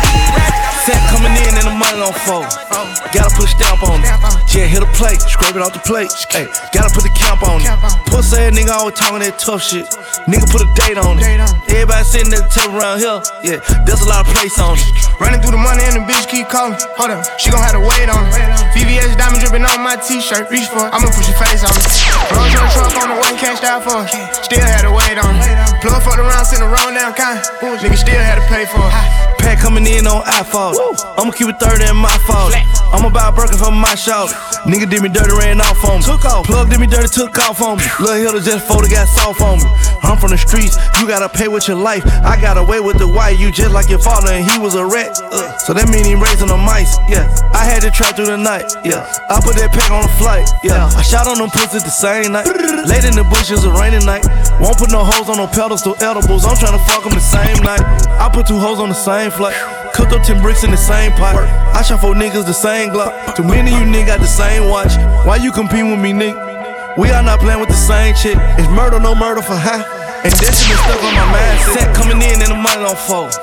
Set coming in and the money on fold. Gotta put a stamp on it. Yeah, hit a plate, scrape it off the plate. Hey, gotta put the camp on it. Pussy ass nigga always talking that tough shit. Nigga put a date on it. Everybody sitting at the table around here. Yeah, there's a lot of place on it. Running through the money and the bitch keep calling. Hold up, she gon' have to wait on it. VVS diamond dripping on my t-shirt. Reach for it, I'ma push your face on it. Rolls Royce truck on the way, cashed out for it. Still had to wait on it. Plug fucked around, sent the wrong down kind. Nigga still had to pay for it. Pack coming in on iPhone. I'ma keep it 30 in my fault. I'm about Birkin for my shout. Nigga did me dirty, ran off on me. Took off. Plug did me dirty, took off on me. Lil' Hilda just folded, got soft on me. I'm from the streets, you gotta pay with your life. I got away with the white, you just like your father, and he was a rat. Uh, so that mean he raising the mice, yeah. I had to trap through the night, yeah. I put that pack on the flight, yeah. I shot on them pussies the same night. Late in the bushes, a rainy night. Won't put no hoes on no pedals, no edibles. I'm tryna fuck them the same night. I put two hoes on the same flight. Cooked up 10 bricks in the same pot. I shot four niggas the same Glock. Too many you niggas got the same watch. Why you compete with me, nigga? We are not playing with the same shit. It's murder, no murder for high. And this shit been stuck on my mind. Set coming in and the money on fold.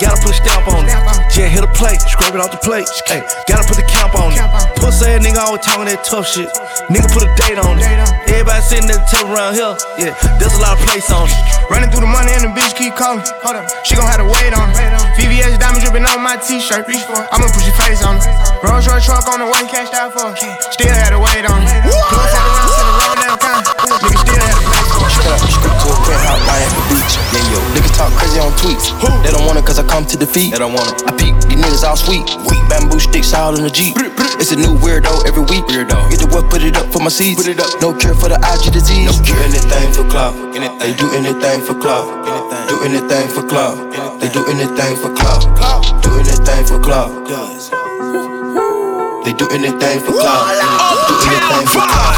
Gotta put a stamp on it. Yeah, hit a plate, scrape it off the plate. Hey, gotta put the camp on it. Pussy ass nigga always talking that tough shit. Nigga put a date on it. Everybody sitting at the table around here. Yeah, there's a lot of place on it. Running through the money and the bitch keep calling. Hold up, she gon' have to wait on it. VVS diamond on my t-shirt. Reach for it, I'ma put your face on it. Rolls Royce truck on the way, cashed out for it. Still had to wait on it. Plug fuck around, send the roll down kind. Nigga still had to pay for it. Strap, strip to a penthouse, I the beach. Yeah, yo, niggas talk crazy on tweets. Who? They don't want it cause I come to defeat. They don't want it. I peep, these niggas all sweet. Bamboo sticks all in the Jeep. It's a new weirdo every week. Weirdo. Get the what, put it up for my seeds. Put it up. No cure for the IG disease. No cure. Anything for clout. They do anything for clout. Do anything for clout. They do anything for clout. Do anything for clout. They do anything for clout. Do anything for clout.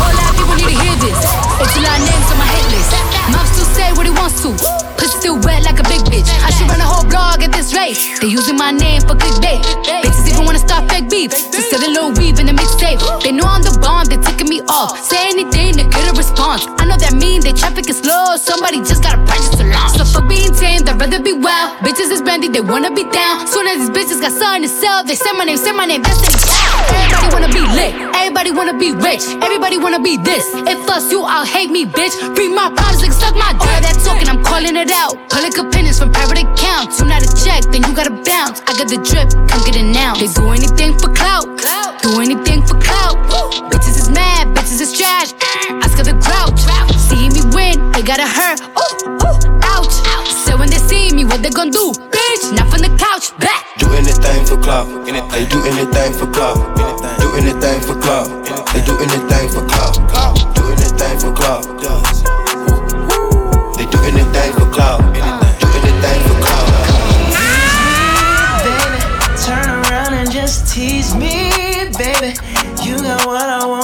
All lot of people need to hear this. It's a lot of names on my hit list. Mouth still say what he wants to. Pussy still wet like a big bitch. I should run a whole blog at this rate. They using my name for clickbait. Bitches even wanna start fake beef. Just sell a little weave in the mixtape. They know I'm the bomb, they ticking me off. Say anything to get a response. I know that mean they traffic is slow. Somebody just gotta purchase a launch. So for being tame, they'd rather be wild. Bitches is brandy, they wanna be down. Soon as these bitches got something to sell, they say my name, say my name, that's it. Everybody wanna be lit, everybody wanna be rich, everybody wanna be this. If us you, I'll hate me, bitch. Read my like suck my dick. All That talking, I'm calling it out. Public opinions from private accounts. You not a check, then you gotta bounce. I got the drip, come get it now. They do anything for clout, do anything for clout. Bitches is mad, bitches is trash. Ask of the grouch. See me win, they gotta hurt. Ooh, ooh, what they gon' do? Bitch, not from the couch, back. Do anything for clout. They do anything for clout. Do anything for clout. They do anything for clout. Do anything for clout. They do anything for clout. Do anything for clout. baby. Turn around and just tease me, baby. You got what I want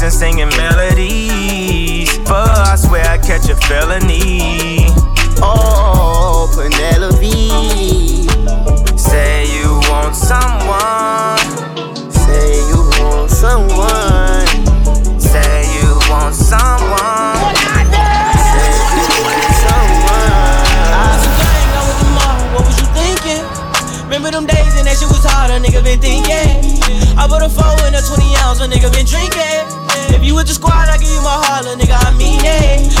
stressing, singing melodies. But I swear I catch a felony.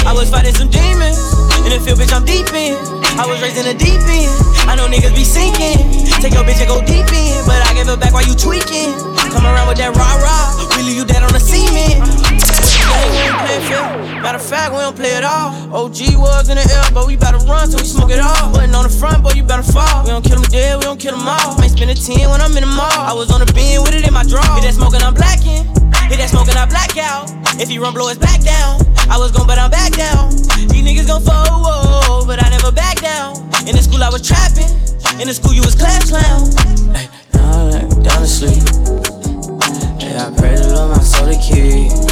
I was fighting some demons. In the field, bitch, I'm deep in. I was raised in the deep end. I know niggas be sinking. Take your bitch and go deep in. But I give it back while you tweaking. Come around with that rah rah. We leave you dead on the cement. Matter of fact, we don't play at all. OG was in the air, but we better run till we smoke it all. Button on the front, boy, you better fall. We don't kill them dead, we don't kill them all. Might spend a 10 when I'm in the mall. I was on the beam with it in my draw. Hit that smoking, I'm blacking. Hit that smoking, I black out. If he run, blow his back down. I was gon' but I'm back down. These niggas gon' fold, but I never back down. In the school, I was trapping. In the school, you was class clown. Hey, now I'm down to sleep. Yeah, I pray to Lord my soul to keep.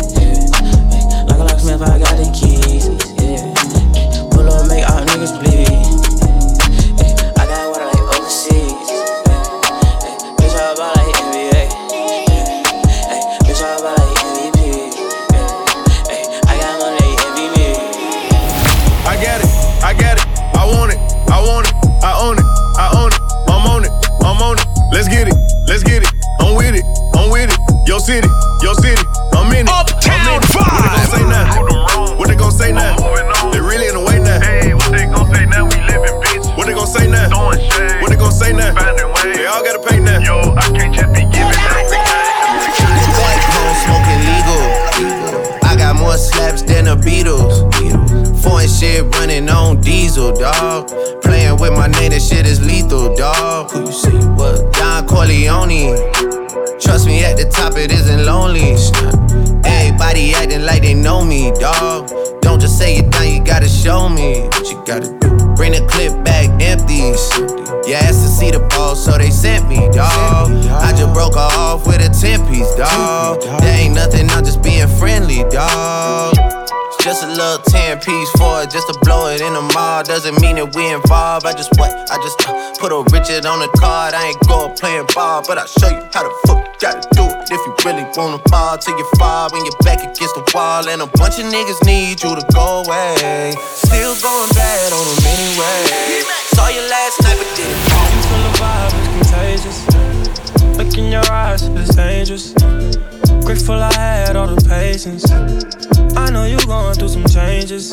But I'll show you how the fuck you gotta do it. If you really wanna fall till you fall when you're back against the wall. And a bunch of niggas need you to go away. Still going bad on them anyway. Saw you last night, but didn't You feel the vibe is contagious. Look in your eyes, it's dangerous. Grateful I had all the patience. I know you going through some changes.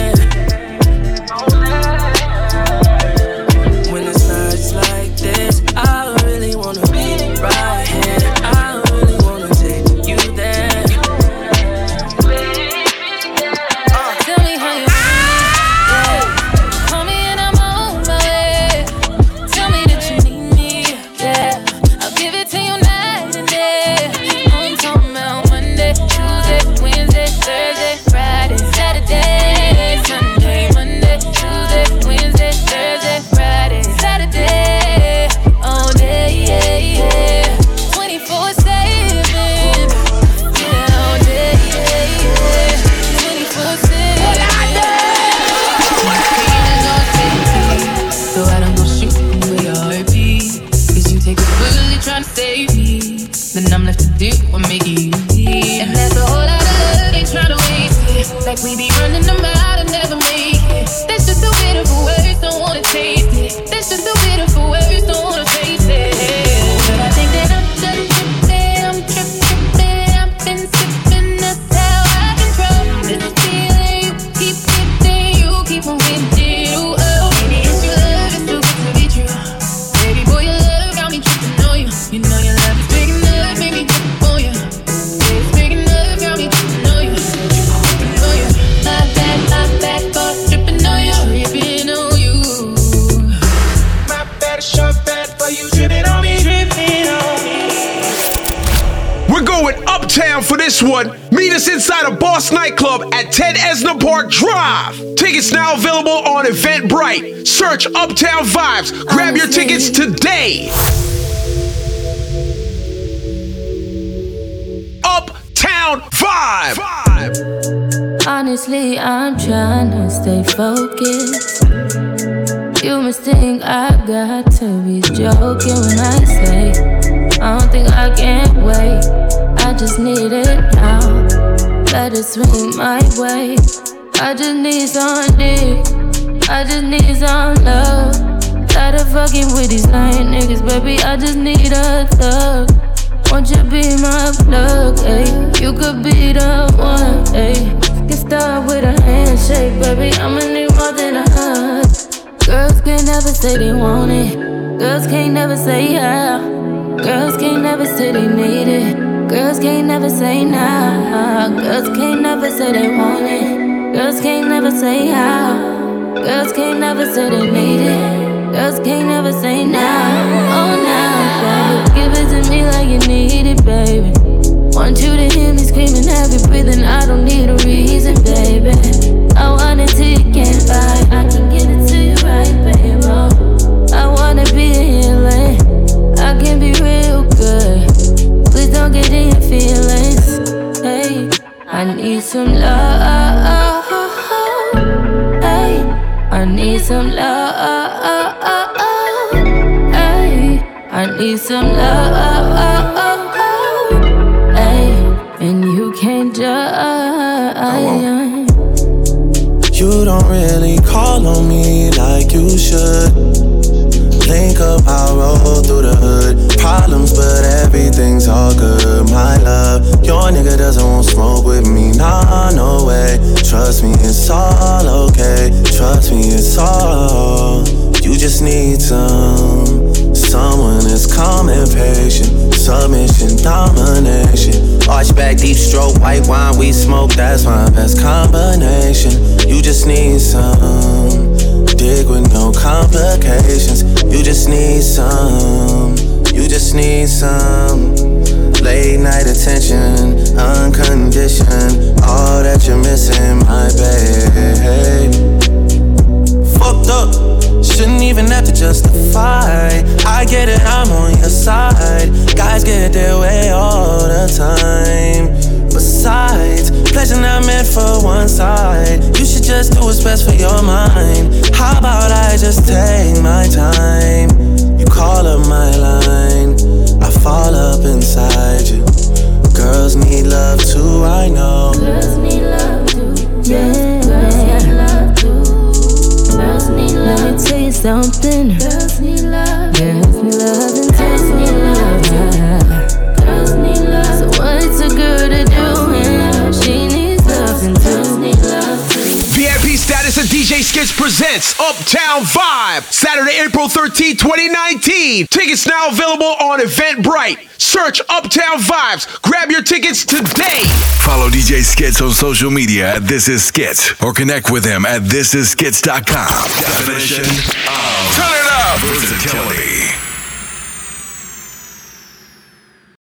Grab your tickets today. Uptown Vibe. Honestly, I'm trying to stay focused. You must think I got to be joking when I say I don't think I can wait. I just need it now. Let it swing my way. I just need some dick. I just need some love. Tired of fucking with these lying niggas, baby. I just need a thug. Won't you be my plug, ayy? You could be the one, ayy. Get started with a handshake, baby. I'ma need more than a hug. Girls can't never say they want it. Girls can't never say yeah. Girls can't never say they need it. Girls can't never say nah. Girls can't never say they want it. Girls can't never say how. Girls can't never say they need it. Girls can't never say nah. Oh baby. Give it to me like you need it, baby. Trust me, it's all okay. Trust me, it's all. You just need some. Someone that's calm and patient. Submission, domination. Arch back, deep stroke, white wine, we smoke. That's my best combination. You just need some. Dig with no complications. You just need some. You just need some. Late night attention, unconditioned. All that you're missing, my babe. Fucked up, shouldn't even have to justify. I get it, I'm on your side. Guys get their way all the time. Besides, pleasure not meant for one side. You should just do what's best for your mind. How about I just take my time? You call up my line, fall up inside you. Girls need love too, I know. Girls need love too. Yeah. Girls need love too. Girls need love. Let me tell you something. Girls DJ presents Uptown Vibe, Saturday, April 13, 2019. Tickets now available on Eventbrite. Search Uptown Vibes. Grab your tickets today. Follow DJ Skitz on social media at This Is Skitz or connect with him at thisisskitz.com. Definition of Turn it up. versatility.